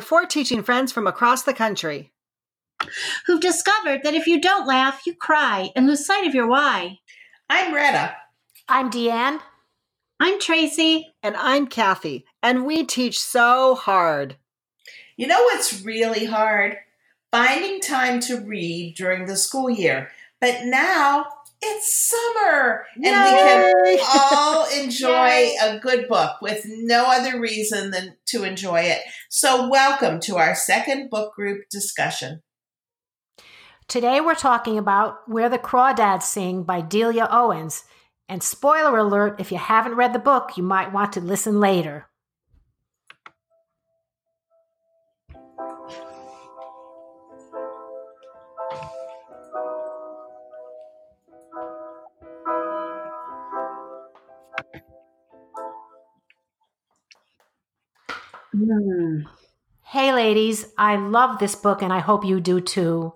we're four teaching friends from across the country who've discovered that if you don't laugh, you cry and lose sight of your why. I'm Retta. I'm Deanne. I'm Tracy. And I'm Kathy. And we teach so hard. You know what's really hard? Finding time to read during the school year. But now it's summer and Yay! we can all enjoy a good book with no other reason than to enjoy it. So, welcome to our second book group discussion. Today we're talking about Where the Crawdads Sing by Delia Owens. And spoiler alert, if you haven't read the book, you might want to listen later. Mm. Hey, ladies, I love this book and I hope you do too.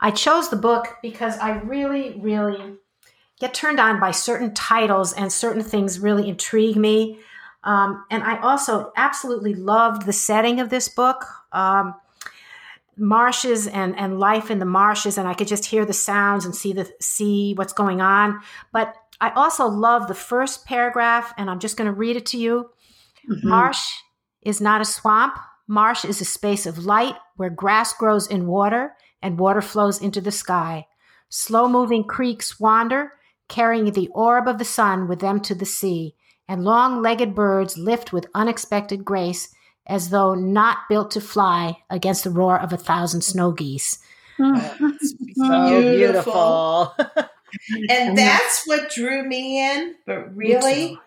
I chose the book because I really, really get turned on by certain titles and certain things really intrigue me. Um, and I also absolutely loved the setting of this book. Um, marshes and, and life in the marshes, and I could just hear the sounds and see the see what's going on. But I also love the first paragraph, and I'm just going to read it to you. Mm-hmm. Marsh is not a swamp. Marsh is a space of light where grass grows in water and water flows into the sky. Slow moving creeks wander, carrying the orb of the sun with them to the sea, and long legged birds lift with unexpected grace as though not built to fly against the roar of a thousand snow geese. so beautiful. and that's what drew me in, but really,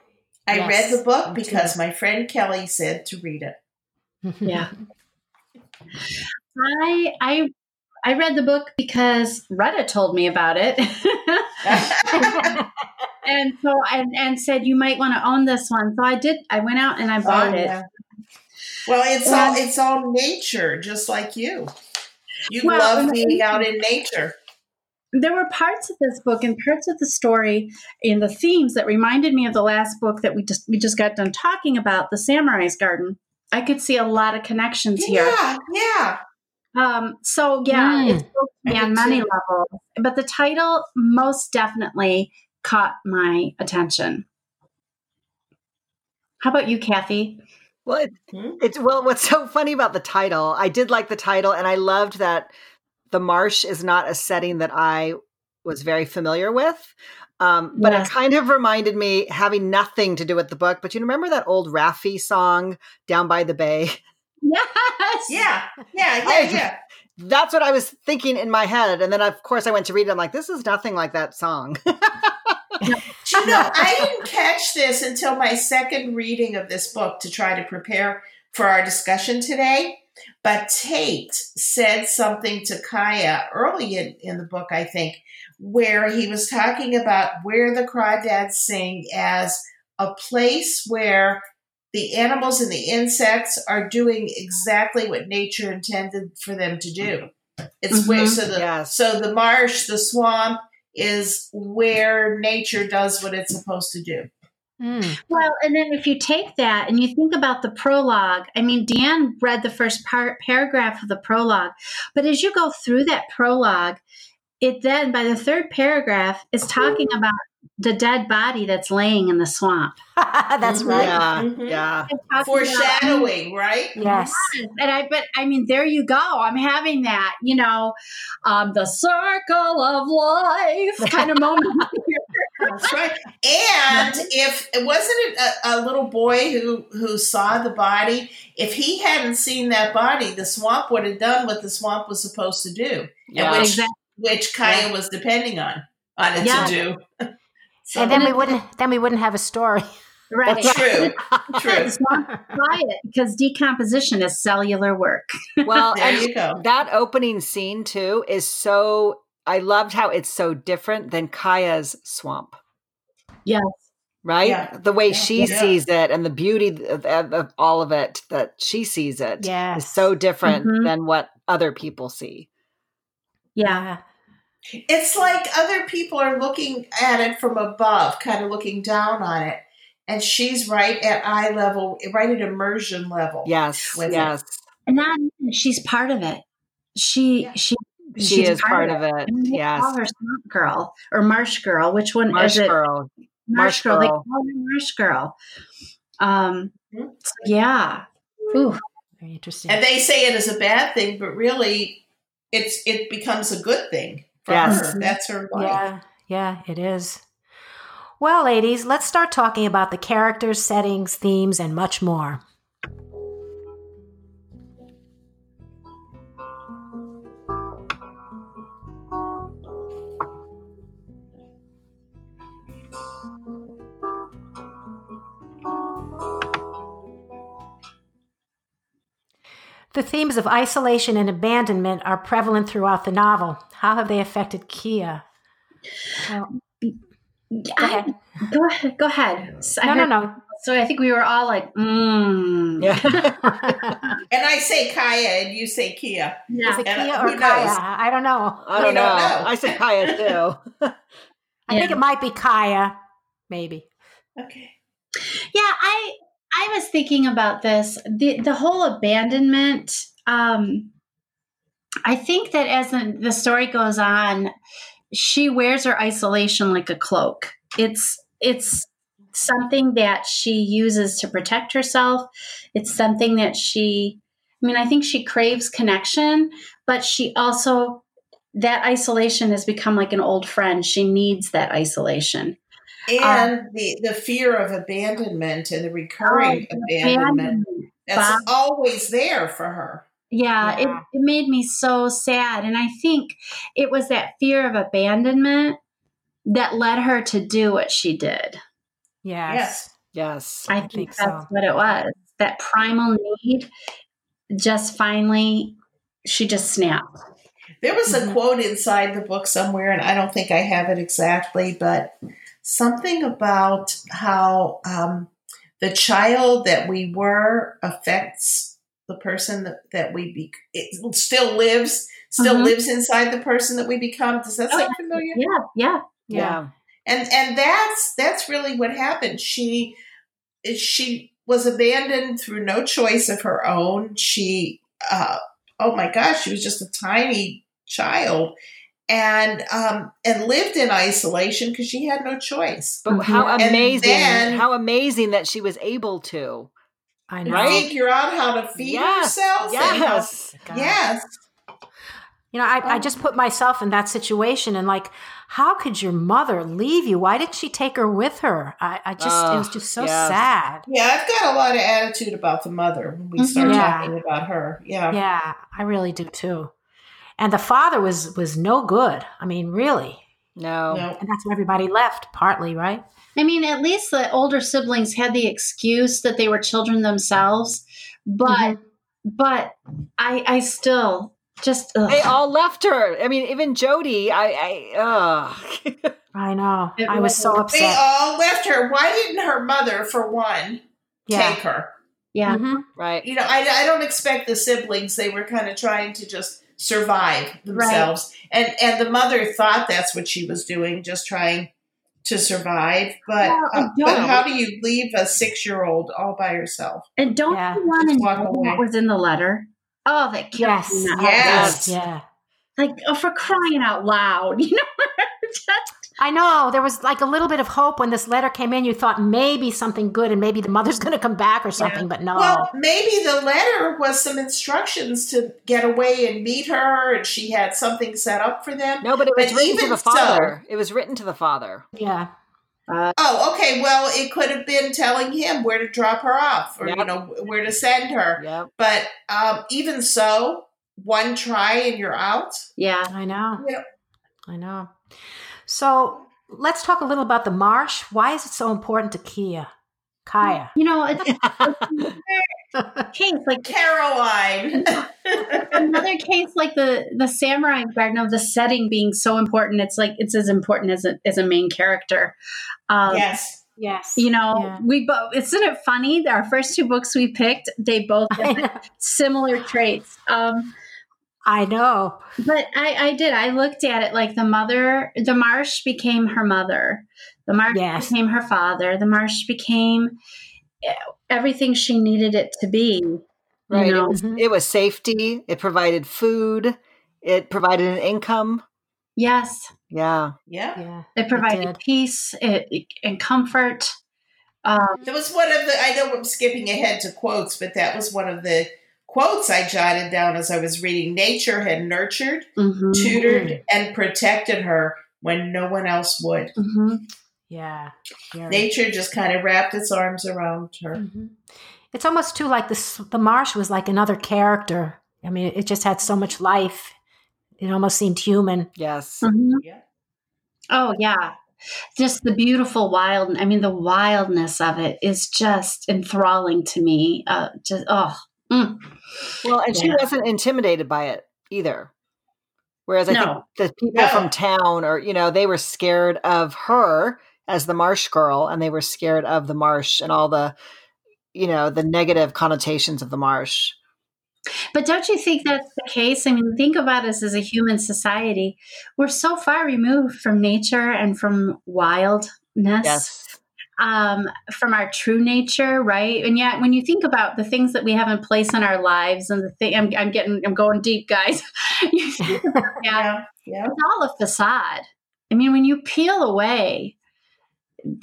I yes, read the book because my friend Kelly said to read it. Yeah. I I I read the book because Retta told me about it. and so and and said you might want to own this one. So I did I went out and I oh, bought oh, yeah. it. Well, it's and, all it's all nature, just like you. You well, love being out in nature. There were parts of this book and parts of the story in the themes that reminded me of the last book that we just we just got done talking about, The Samurai's Garden. I could see a lot of connections yeah, here. Yeah, yeah. Um, so yeah, mm. it spoke to me on many too. levels. But the title most definitely caught my attention. How about you, Kathy? Well, it, hmm? it's well. What's so funny about the title? I did like the title, and I loved that the marsh is not a setting that I was very familiar with. Um, but yes. it kind of reminded me, having nothing to do with the book. But you remember that old Raffi song, "Down by the Bay"? Yes. Yeah. Yeah. Yeah. Yeah. That's what I was thinking in my head. And then, of course, I went to read it. I'm like, this is nothing like that song. you know, I didn't catch this until my second reading of this book to try to prepare for our discussion today. But Tate said something to Kaya early in, in the book, I think, where he was talking about where the crawdads sing as a place where the animals and the insects are doing exactly what nature intended for them to do. It's mm-hmm. where so the yes. so the marsh, the swamp is where nature does what it's supposed to do. Mm. Well, and then if you take that and you think about the prologue, I mean, Dan read the first part, paragraph of the prologue, but as you go through that prologue, it then by the third paragraph is talking about the dead body that's laying in the swamp. that's right. Yeah. Mm-hmm. Yeah. Foreshadowing, right? Yes. And I, but I mean, there you go. I'm having that, you know, um, the circle of life kind of moment. That's right. And mm-hmm. if it wasn't it a, a, little boy who who saw the body, if he hadn't seen that body, the swamp would have done what the swamp was supposed to do, yeah. and which exactly. which Kaya yeah. was depending on on it yeah. to do. So and then we wouldn't then we wouldn't have a story. Right. True. True. It's not quiet because decomposition is cellular work. Well, there you go. That opening scene too is so I loved how it's so different than Kaya's swamp. Yes. Right? Yeah. The way yeah. she yeah. sees it and the beauty of, of, all of it that she sees it yes. is so different mm-hmm. than what other people see. Yeah. It's like other people are looking at it from above, kind of looking down on it. And she's right at eye level, right at immersion level. Yes. yes. not she's part of it. She Yeah. she She she's is part of it. I mean, they Yes. call her Swamp Girl or Marsh Girl. Which one Marsh is it? Girl. Marsh Marsh Girl. They call her Marsh Girl. Um. Mhm. so yeah. Ooh. Very interesting. And they say it is a bad thing, but really, it's it becomes a good thing for Yes. her. That's her life. Yeah, yeah, it is. Well, ladies, let's start talking about the characters, settings, themes, and much more. The themes of isolation and abandonment are prevalent throughout the novel. How have they affected Kia? Well, go ahead. I, go ahead. Go ahead. So I No, no, heard- no. So I think we were all like, mm. Yeah. And I say Kaya, and you say Kia. Yeah. Is it And, Kia uh, or Kaya? knows? I don't know. I don't know. don't know. I said Kaya too. I think it might be Kaya, maybe. Okay. Yeah, I I was thinking about this. The the whole abandonment. Um, I think that as the, the story goes on, she wears her isolation like a cloak. It's it's something that she uses to protect herself. It's something that she. I mean, I think she craves connection, but she also that isolation has become like an old friend. She needs that isolation. Um, and the the fear of abandonment and the recurring Oh, abandonment that's Bob. always there for her. Yeah, It, Yeah. it made me so sad. And I think it was that fear of abandonment that led her to do what she did. Yes. Yes. yes. I, I think, think that's so. what it was. That primal need just finally, she just snapped. There was a mm-hmm. quote inside the book somewhere, and I don't think I have it exactly, but something about how um, the child that we were affects the person that, that we be it still lives still Mhm. lives inside the person that we become. Does that Oh, sound familiar? Yeah, yeah. Yeah. and and that's that's really what happened. She she was abandoned through no choice of her own. She uh oh my gosh she was just a tiny child and um and lived in isolation because she had no choice But how Mhm. And amazing! then- how amazing that she was able to. I know. Right? figure out how to feed Yes, herself and how- Yes. Yes You know, I, I just put myself in that situation and like, how could your mother leave you? Why didn't she take her with her? I, I just, it was just so yes. sad. yeah i've got a lot of attitude about the mother when we start Mhm. Yeah. talking about her yeah Yeah, I really do too. And the father was was no good. I mean, really. No. no And that's why everybody left, partly, right? I mean, at least the older siblings had the excuse that they were children themselves, but Mm-hmm. but I I still just ugh. They all left her. I mean, even Jody. I. I. Ugh. I know. It I was so was- they all left her why didn't her mother for one yeah. take her yeah. Mhm. right. you know, I, I don't expect the siblings. They were kind of trying to just survive themselves, and and the mother thought that's what she was doing, just trying to survive. But Well, uh, but how do you leave a six year old all by herself? And don't Yeah, you want to walk know away. what was in the letter? Oh, that killed Yes. me. now. Yes. Yeah. Like, oh, for crying out loud, you know? Just- I know. There was like a little bit of hope when this letter came in. You thought maybe something good and maybe the mother's going to come back or something, but no. Well, maybe the letter was some instructions to get away and meet her, and she had something set up for them. No, but it was But written to even the so- father. it was written to the father. yeah. Oh, okay. Well, it could have been telling him where to drop her off, or you know where to send her. Yep. But um, even so, one try and you're out. yeah. I know. Yeah. I know. So let's talk a little about the marsh. Why is it so important to Kia? Kaya. You know, it's another case like Caroline. another case like the the samurai garden of the setting being so important. It's like it's as important as a as a main character. Um, yes. yes. You know, Yeah. we both. Isn't it funny? Our first two books we picked, they both I have similar traits. Um, I know. But I, I did. I looked at it like the mother, the marsh became her mother. The marsh Yes. became her father. The marsh became everything she needed it to be. Right. You know? it, was, it was safety. It provided food. It provided an income. Yes. Yeah. Yeah. yeah it provided it peace it, and comfort. Um, that was one of the, I know I'm skipping ahead to quotes, but that was one of the quotes I jotted down as I was reading. Nature had nurtured, mm-hmm. tutored, and protected her when no one else would. Mm-hmm. Yeah. Nature just kind of wrapped its arms around her. Mm-hmm. It's almost too like the the marsh was like another character. I mean, it just had so much life. It almost seemed human. Yes. Mm-hmm. Yeah. Oh yeah. Just the beautiful wild. I mean, the wildness of it is just enthralling to me. Uh, just oh. Mm. Well, and yeah. she wasn't intimidated by it either. Whereas I no. think the people no. from town, or you know, they were scared of her as the marsh girl, and they were scared of the marsh and all the you know the negative connotations of the marsh but don't you think that's the case i mean think about us as a human society we're so far removed from nature and from wildness yes. Um, from our true nature right? And yet when you think about the things that we have in place in our lives and the thing i'm, I'm getting i'm going deep guys. Yeah, yeah. it's all a facade. I mean when you peel away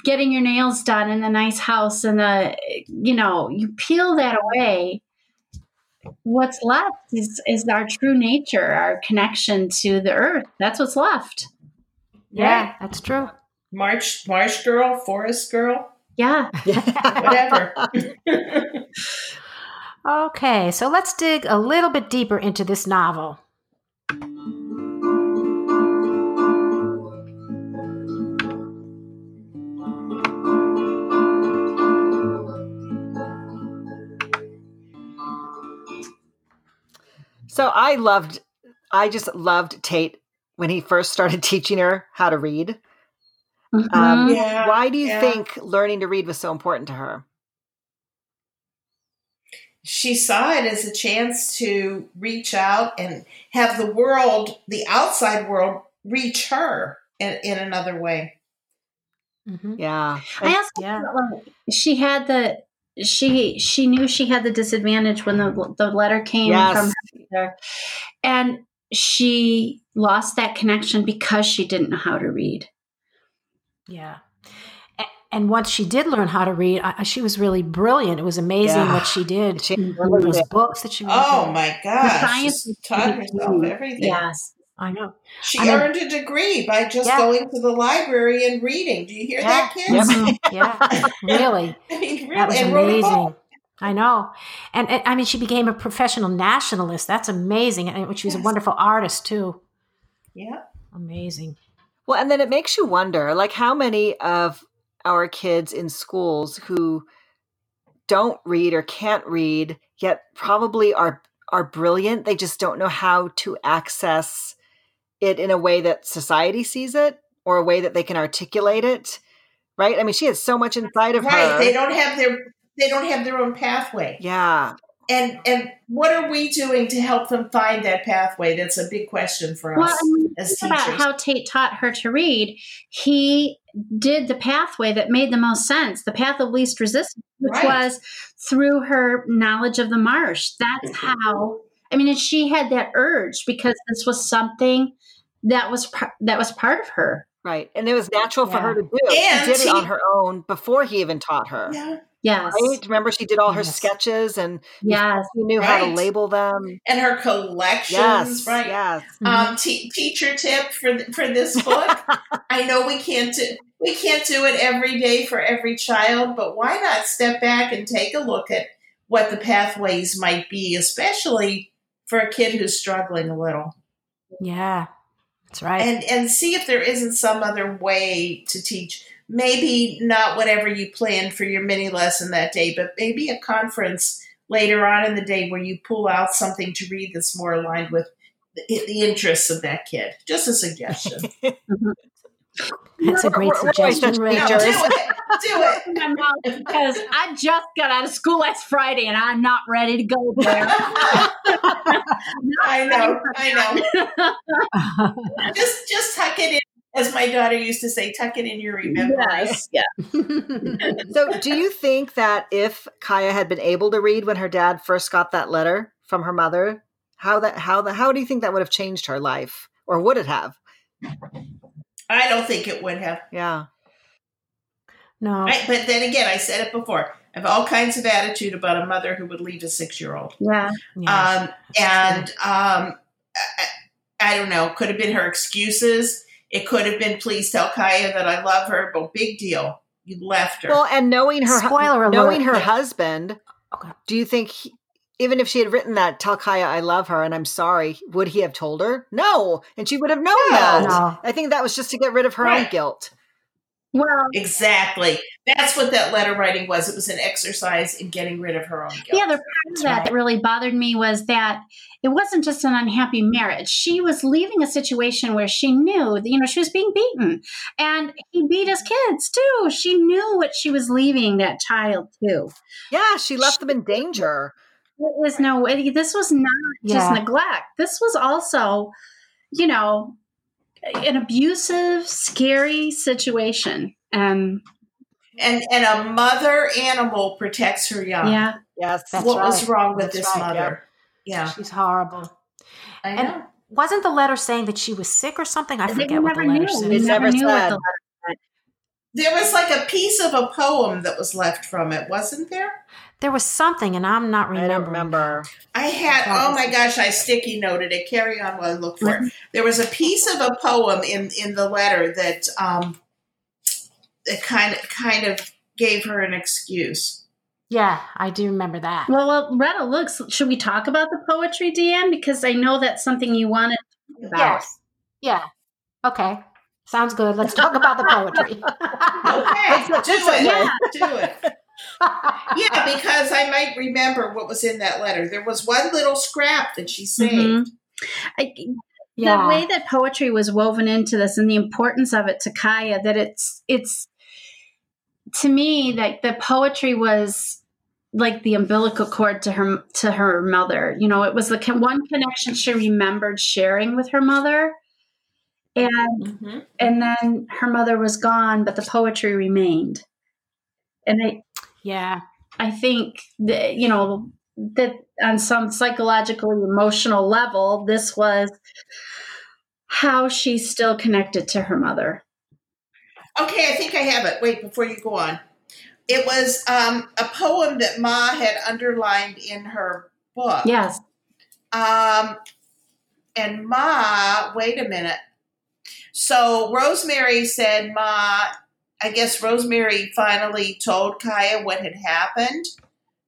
getting your nails done in a nice house and the you know you peel that away what's left is is our true nature our connection to the earth. That's what's left. Yeah that's true march marsh girl forest girl yeah. whatever. Okay so let's dig a little bit deeper into this novel. So I loved, I just loved Tate when he first started teaching her how to read. Mm-hmm. Um, yeah, why do you yeah. think learning to read was so important to her? She saw it as a chance to reach out and have the world, the outside world, reach her in, in another way. Mm-hmm. Yeah. I also yeah. she had the she she knew she had the disadvantage when the the letter came yes. from her, and she lost that connection because she didn't know how to read. Yeah. And once she did learn how to read, she was really brilliant. It was amazing yeah. what she did. She, those books that she. Oh my gosh! Science taught herself everything. Yes, I know. She I earned mean, a degree by just yeah. going to the library and reading. Do you hear yeah. that, kids? Yep. yeah, really. I mean, really. That was and amazing. I know. And, and, I mean, she became a professional naturalist. That's amazing. And she was yes. a wonderful artist, too. Yeah. Amazing. Well, and then it makes you wonder like, how many of our kids in schools who don't read or can't read, yet probably are are brilliant. They just don't know how to access it in a way that society sees it or a way that they can articulate it right i mean she has so much inside of right. her they don't have their they don't have their own pathway yeah and and what are we doing to help them find that pathway that's a big question for us well, as teachers about how tate taught her to read he did the pathway that made the most sense the path of least resistance which right. was through her knowledge of the marsh that's mm-hmm. how i mean and she had that urge because this was something that was that was part of her. Right. And it was natural yeah. for her to do. And she did it on her own before he even taught her. Yeah. Yes. Right? Remember, she did all her yes. sketches and yes. she knew right. how to label them. And her collections, yes. right? Yes. Um, mm-hmm. t- teacher tip for for this book. I know we can't do we can't do it every day for every child, but why not step back and take a look at what the pathways might be, especially for a kid who's struggling a little. Yeah, that's right. And and see if there isn't some other way to teach. Maybe not whatever you planned for your mini lesson that day, but maybe a conference later on in the day where you pull out something to read that's more aligned with the, the interests of that kid. Just a suggestion. That's a great suggestion, Rachel. do it. Do it. because I just got out of school last Friday and I'm not ready to go there. I know. I know. just just tuck it in as my daughter used to say, tuck it in your remembrance. Yes, yeah. so, do you think that if Kaya had been able to read when her dad first got that letter from her mother, how that how the how do you think that would have changed her life, or would it have? I don't think it would have. Yeah. No. I, but then again, I said it before. I have all kinds of attitude about a mother who would leave a six year old. Yeah. Yeah. Um, and um, I, I don't know, could have been her excuses. It could have been, please tell Kaya that I love her, but big deal. You left her. Well, and knowing her Spoiler alert. knowing her husband, Okay. do you think he, even if she had written that, tell Kaya I love her and I'm sorry, would he have told her? No, and she would have known No. that. No. I think that was just to get rid of her own guilt. Well, exactly. That's what that letter writing was. It was an exercise in getting rid of her own guilt. the other part of that right. that really bothered me was that it wasn't just an unhappy marriage. She was leaving a situation where she knew that, you know, she was being beaten. And he beat his kids too. She knew what she was leaving that child to. Yeah, she left them in danger. There was no way. This was not just Yeah. neglect. This was also, you know, an abusive, scary situation. Um, and and a mother animal protects her young. yeah. Yes. That's what was wrong with That's this right, mother? Yeah, She's horrible. I And- Wasn't the letter saying that she was sick or something? I They forget what the letter knew. said. We They never never knew what said. the There was like a piece of a poem that was left from it, wasn't there? There was something, and I'm not I don't remember. I had. Oh my gosh! I sticky noted it. Carry on while I look for it. There was a piece of a poem in in the letter that um, that kind of kind of gave her an excuse. Yeah, I do remember that. Well, well, Retta looks. Should we talk about the poetry, Deanne? Because I know that's something you wanted to. Yes. Yeah. Okay. Sounds good. Let's talk about the poetry. Okay, do it. Yeah. Do it. Yeah, because I might remember what was in that letter. There was one little scrap that she saved. Mhm. I, yeah. The way that poetry was woven into this and the importance of it to Kaya, that it's it's to me that the poetry was like the umbilical cord to her to her mother. You know, it was the con- one connection she remembered sharing with her mother, and Mhm. and then her mother was gone, but the poetry remained. And I yeah. I think that, you know, that on some psychological, emotional level, this was how she's still connected to her mother. Okay, I think I have it. Wait, before you go on. It was um, a poem that Ma had underlined in her book. Yes. Um, and Ma, wait a minute. So Rosemary said, Ma, I guess Rosemary finally told Kaya what had happened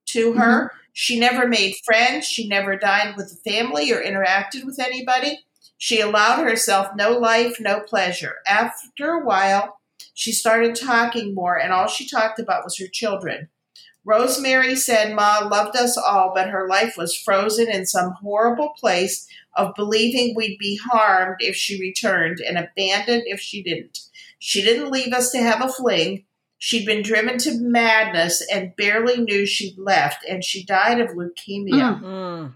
to her. She never made friends. She never dined with the family or interacted with anybody. She allowed herself no life, no pleasure. After a while, she started talking more, and all she talked about was her children. Rosemary said Ma loved us all, but her life was frozen in some horrible place of believing we'd be harmed if she returned and abandoned if she didn't. She didn't leave us to have a fling. She'd been driven to madness and barely knew she'd left, and she died of leukemia. Mm. Mm.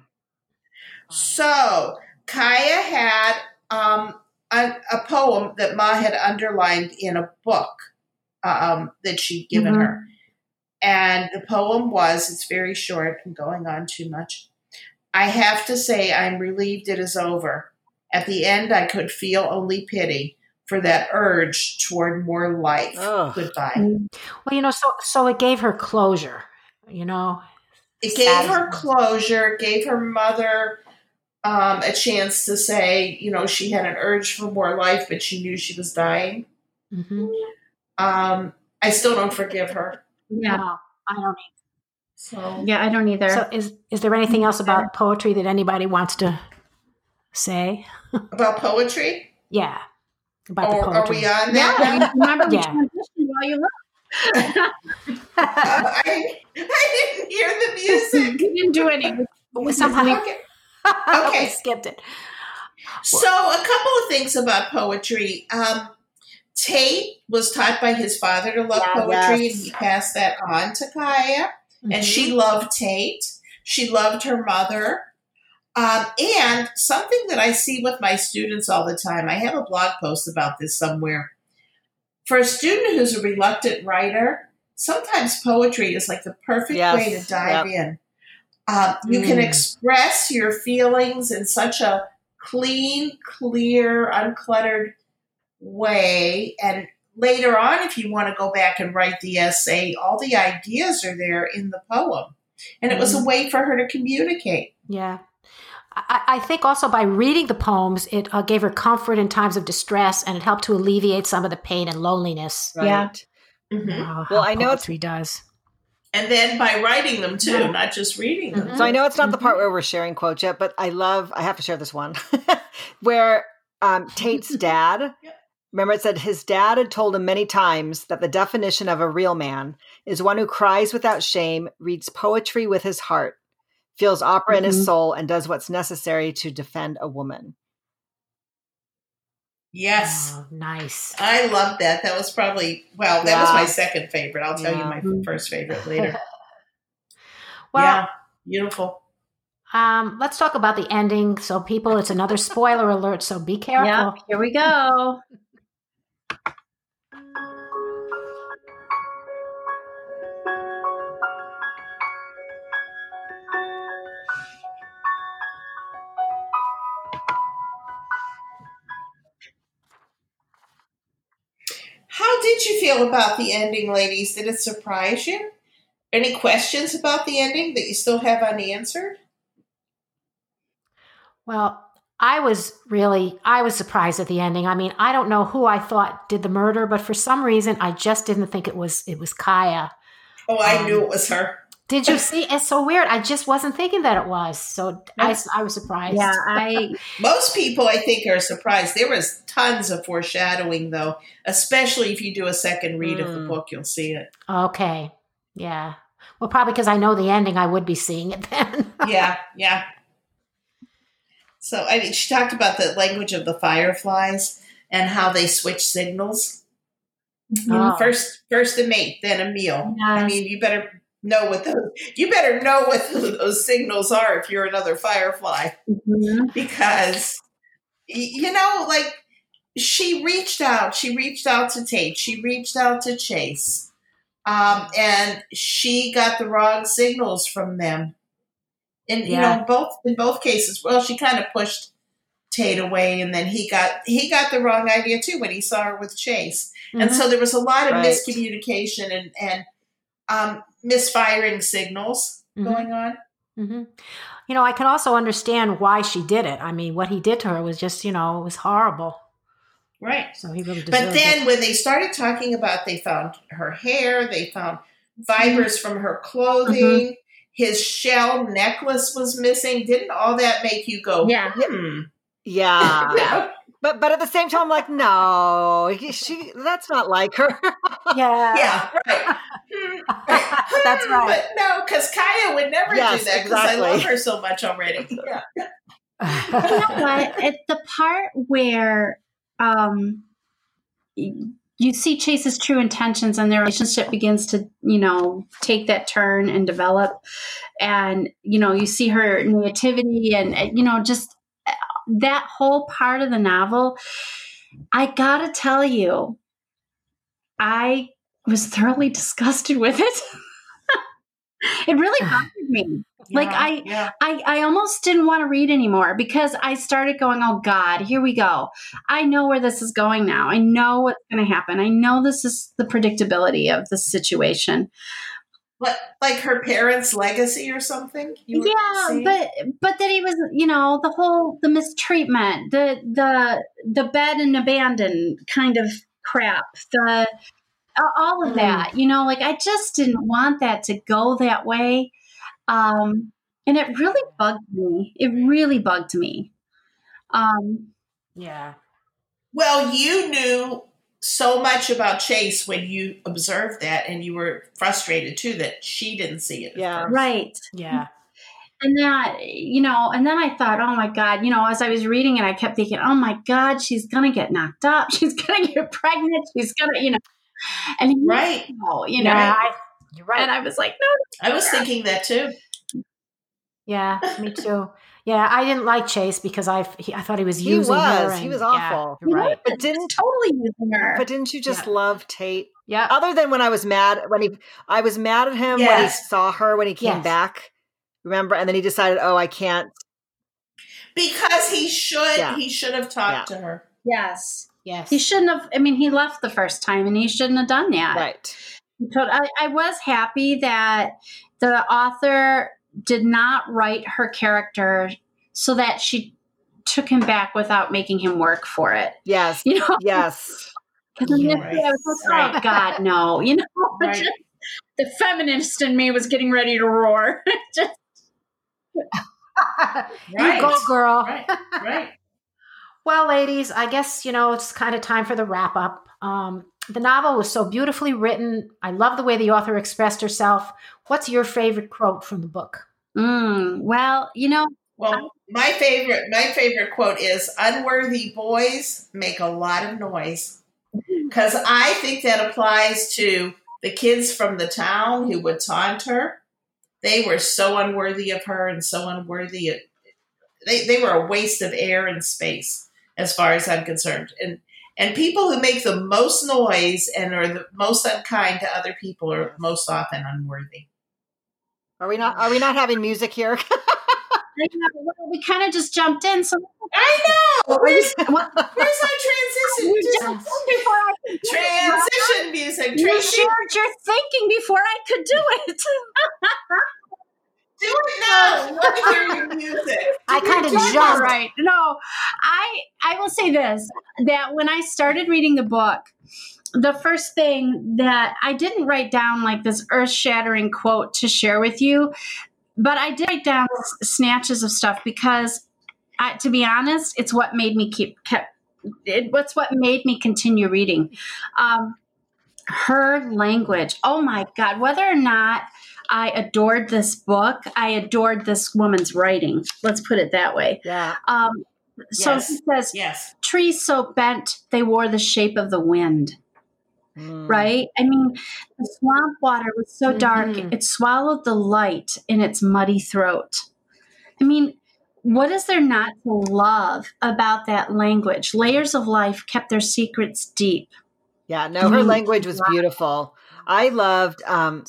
So Kaya had um, a, a poem that Ma had underlined in a book um, that she'd given Mhm. her. And the poem was, it's very short, I'm going on too much. I have to say, I'm relieved it is over. At the end, I could feel only pity for that urge toward more life. Ugh. Goodbye. Well, you know, so so it gave her closure. You know. It gave Sad. her closure, gave her mother um, a chance to say, you know, she had an urge for more life, but she knew she was dying. hmm Um, I still don't forgive her. Yeah. No, I don't. So Yeah, I don't either. So, is is there anything else about poetry that anybody wants to say? about poetry, Yeah, about the or are poetry. we on yeah, that? you remember Yeah. transitioned while you left. Uh, I, I didn't hear the music. we didn't do any. Somehow we, Okay. we Okay. skipped it. So a couple of things about poetry. Um, Tate was taught by his father to love Yeah, poetry, yes. and he passed that on to Kaya. and she Mhm. loved Tate. She loved her mother. Um, and something that I see with my students all the time, I have a blog post about this somewhere. For a student who's a reluctant writer, sometimes poetry is like the perfect Yes, way to dive yep. in. Um, you can Mm. express your feelings in such a clean, clear, uncluttered way. And later on, if you want to go back and write the essay, all the ideas are there in the poem. And it was a way for her to communicate. Yeah. I, I think also by reading the poems, it uh, gave her comfort in times of distress and it helped to alleviate some of the pain and loneliness. Right. Yeah. Uh, Well, how I know it's- poetry does. And then by writing them too, Yeah. not just reading them. Mhm. So I know it's not the Mm-hmm. part where we're sharing quotes yet, but I love, I have to share this one where um, Tate's dad, Yep. remember it said his dad had told him many times that the definition of a real man is one who cries without shame, reads poetry with his heart, feels opera in Mhm. his soul, and does what's necessary to defend a woman. Yes. Oh, nice. I love that. That was probably, well, that was my second favorite. I'll tell Yeah. you my first favorite later. Well, yeah. Beautiful. um, let's talk about the ending. So, people, it's another spoiler alert. So, be careful. Yep, here we go. How did you feel about the ending, ladies? Did it surprise you? Any questions about the ending that you still have unanswered? Well, I was really I was surprised at the ending. I mean, I don't know who I thought did the murder, but for some reason I just didn't think it was it was Kaya. Oh, I Um, knew it was her. Did you see? It's so weird. I just wasn't thinking that it was. So I, I was surprised. Yeah, I Most people, I think, are surprised. There was tons of foreshadowing, though, especially if you do a second read of the Mm. book, you'll see it. Okay. Yeah. Well, probably because I know the ending, I would be seeing it then. yeah, yeah. So, I mean, she talked about the language of the fireflies and how they switch signals. Oh. First, first a mate, then a meal. I mean, you better know what those. You better know what those signals are if you're another firefly, Mhm. because you know, like she reached out. She reached out to Tate. She reached out to Chase, um, and she got the wrong signals from them. And you know, both in both cases, well, she kind of pushed Tate away, and then he got he got the wrong idea too when he saw her with Chase. And Mhm. so there was a lot of Right. miscommunication and, and um, misfiring signals Mhm. going on. Mhm. You know, I can also understand why she did it. I mean, what he did to her was just, you know, it was horrible. Right. So he really deserved But then it. when they started talking about they found her hair, they found fibers from her clothing, his shell necklace was missing. Didn't all that make you go, Yeah. hmm? Yeah. But but at the same time, I'm like, no, she that's not like her. Yeah. yeah, right. That's right. But no, because Kaya would never Yes, do that because I love her so much already. Yeah. you know what? It's the part where um, you see Chase's true intentions and their relationship begins to, you know, take that turn and develop, and you know, you see her nativity and you know, just that whole part of the novel. I gotta tell you, I was thoroughly disgusted with it. it really bothered me. Like, I- yeah. I, I almost didn't want to read anymore because I started going, oh God, here we go. I know where this is going now. I know what's going to happen. I know this is the predictability of the situation. What, like her parents' legacy or something? You were yeah, saying? but but that he was, you know, the whole the mistreatment, the the the bed and abandon kind of crap, the all of Mm. that, you know, like I just didn't want that to go that way. Um and it really bugged me. It really bugged me. Um yeah. Well, you knew so much about Chase when you observed that, and you were frustrated too that she didn't see it. Yeah. first. right. Yeah. And that, you know, and then I thought, oh my God, you know, as I was reading it, I kept thinking, oh my God, she's going to get knocked up. She's going to get pregnant. She's going to, you know, and he- Right. no, you know, Yeah. I, you're right. and I was like, no, I was thinking that too. Yeah, me too. Yeah, I didn't like Chase because I I thought he was using her. He was. and- He was awful. you're right. But didn't totally using her. but didn't you just Yeah. love Tate? Yeah. Other than when I was mad when he I was mad at him when he saw her when he came Yes. back. Remember? And then he decided, oh, I can't. Because he should Yeah. he should have talked to her. yes. Yes. He shouldn't have. I mean, he left the first time, and he shouldn't have done that. Right. He I, I was happy that the author did not write her character so that she took him back without making him work for it. Yes. You know, Yes. because Yeah. initially I was like, "Oh God, no!" You know, Right. just, the feminist in me was getting ready to roar. just, Right. You go, girl. Right. Right. Well, ladies, I guess, you know, it's kind of time for the wrap up. Um, the novel was so beautifully written. I love the way the author expressed herself. What's your favorite quote from the book? mm, well, you know, Well, my favorite my favorite quote is unworthy boys make a lot of noise. Cuz I think that applies to the kids from the town who would taunt her. They were so unworthy of her and so unworthy of, they they were a waste of air and space as far as I'm concerned. And and people who make the most noise and are the most unkind to other people are most often unworthy. Are we not are we not having music here? I know, well, we kind of just jumped in. So I know. Where's, well, where's our transition? we Just- jumped in before I could do it. Transition. You shared your thinking before I could do it. do it now. Let me hear your music. I kind of That's jumped. Right. No, I I will say this that when I started reading the book, the first thing that I didn't write down like this earth shattering quote to share with you, but I did write down snatches of stuff because, I, to be honest, it's what made me keep kept. It, what's what made me continue reading. Um, her language. Oh my God! Whether or not I adored this book, I adored this woman's writing. Let's put it that way. yeah. Um, so Yes. he says, Yes. trees so bent they wore the shape of the wind, Mm. right? I mean, the swamp water was so dark, Mhm. it swallowed the light in its muddy throat. I mean, what is there not to love about that language? Layers of life kept their secrets deep. Yeah, no, her language was beautiful. I loved um,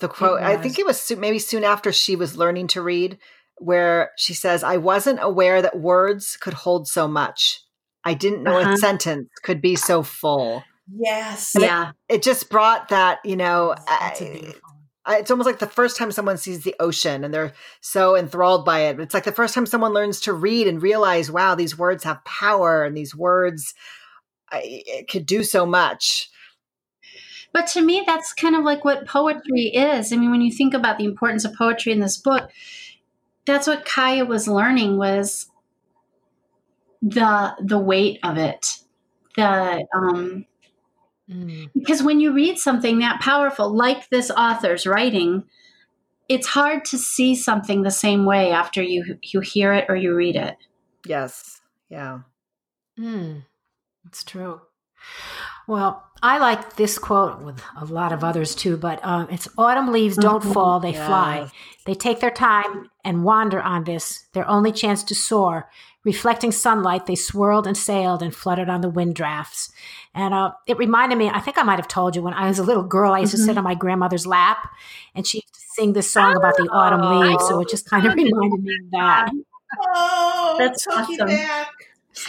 the quote. I think it was soo- maybe soon after she was learning to read, where she says, "I wasn't aware that words could hold so much. I didn't know Uh-huh. a sentence could be so full." Yes. Yeah. It just brought that, you know, I- beautiful one. I- it's almost like the first time someone sees the ocean and they're so enthralled by it. It's like the first time someone learns to read and realize, wow, these words have power and these words I, it could do so much. But to me, that's kind of like what poetry is. I mean, when you think about the importance of poetry in this book, that's what Kaya was learning was the the weight of it. The um, Mm. because when you read something that powerful, like this author's writing, it's hard to see something the same way after you you hear it or you read it. Yes. Yeah. Mm. It's true. Well, I like this quote with a lot of others too, but um, it's autumn leaves don't Mhm. fall, they fly. They take their time and wander on this, their only chance to soar. Reflecting sunlight, they swirled and sailed and fluttered on the wind drafts. And uh, it reminded me, I think I might have told you when I was a little girl, I used to sit on my grandmother's lap and she used to sing this song about the autumn Oh, leaves. So it just kind of reminded me of that. Oh, That's took you awesome.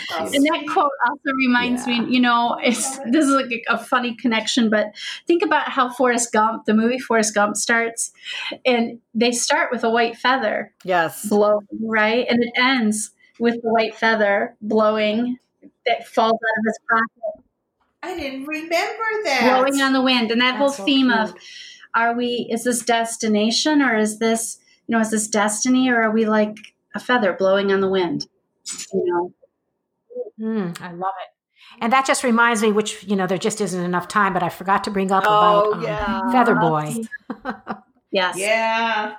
Back. And that quote also reminds Yeah. me, you know, it's this is like a, a funny connection, but think about how Forrest Gump, the movie Forrest Gump starts, and they start with a white feather Yes. blowing, right? And it ends with the white feather blowing that falls out of his pocket, I didn't remember that. blowing on the wind. And that whole That's so theme cute. of are we, is this destination or is this, you know, is this destiny or are we like a feather blowing on the wind? You know? Mm, I love it. And that just reminds me, which, you know, there just isn't enough time, but I forgot to bring up Oh, about um. Feather Boy. Yes. Yeah.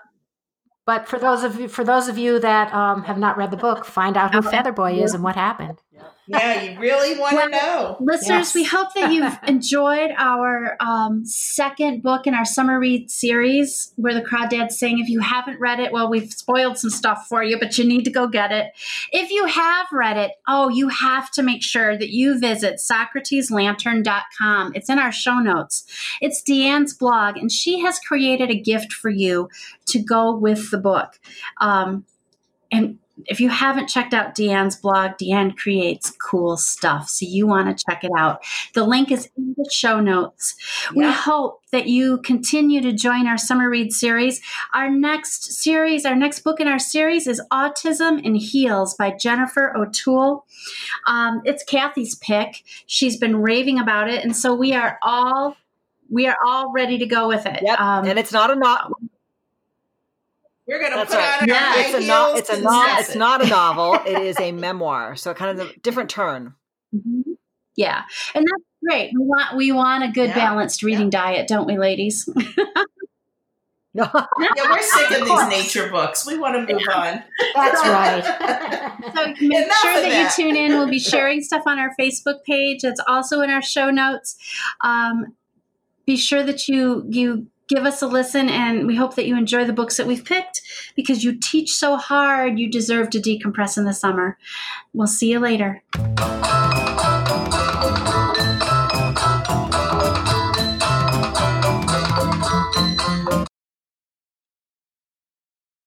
But for those of you, for those of you that um, have not read the book, find out who Feather Boy is and what happened. Yeah, you really want Well, to know. Listeners, Yes. we hope that you've enjoyed our um, second book in our summer read series, Where the Crawdads Sing. If you haven't read it, well, we've spoiled some stuff for you, but you need to go get it. If you have read it, oh, you have to make sure that you visit SocratesLantern.com. It's in our show notes. It's Deanne's blog, and she has created a gift for you to go with the book. Um, and if you haven't checked out Deanne's blog, Deanne creates cool stuff. So you want to check it out. The link is in the show notes. We hope that you continue to join our summer read series. Our next series, our next book in our series is Autism and Heels by Jennifer O'Toole. Um, it's Kathy's pick. She's been raving about it. And so we are all we are all ready to go with it. Yep. Um, and it's not a novel. We're going to That's put right. on Yeah, It's a heels no, it's a no, it's not a novel. It is a memoir. So kind of a different turn. Mhm. Yeah, and that's great. We want we want a good Yeah, balanced reading diet, don't we, ladies? No. Yeah, we're sick of Of these nature books. We want to move on. That's right. So make Enough sure that, that. you tune in. We'll be sharing stuff on our Facebook page. That's also in our show notes. Um, be sure that you you give us a listen, and we hope that you enjoy the books that we've picked because you teach so hard. You deserve to decompress in the summer. We'll see you later.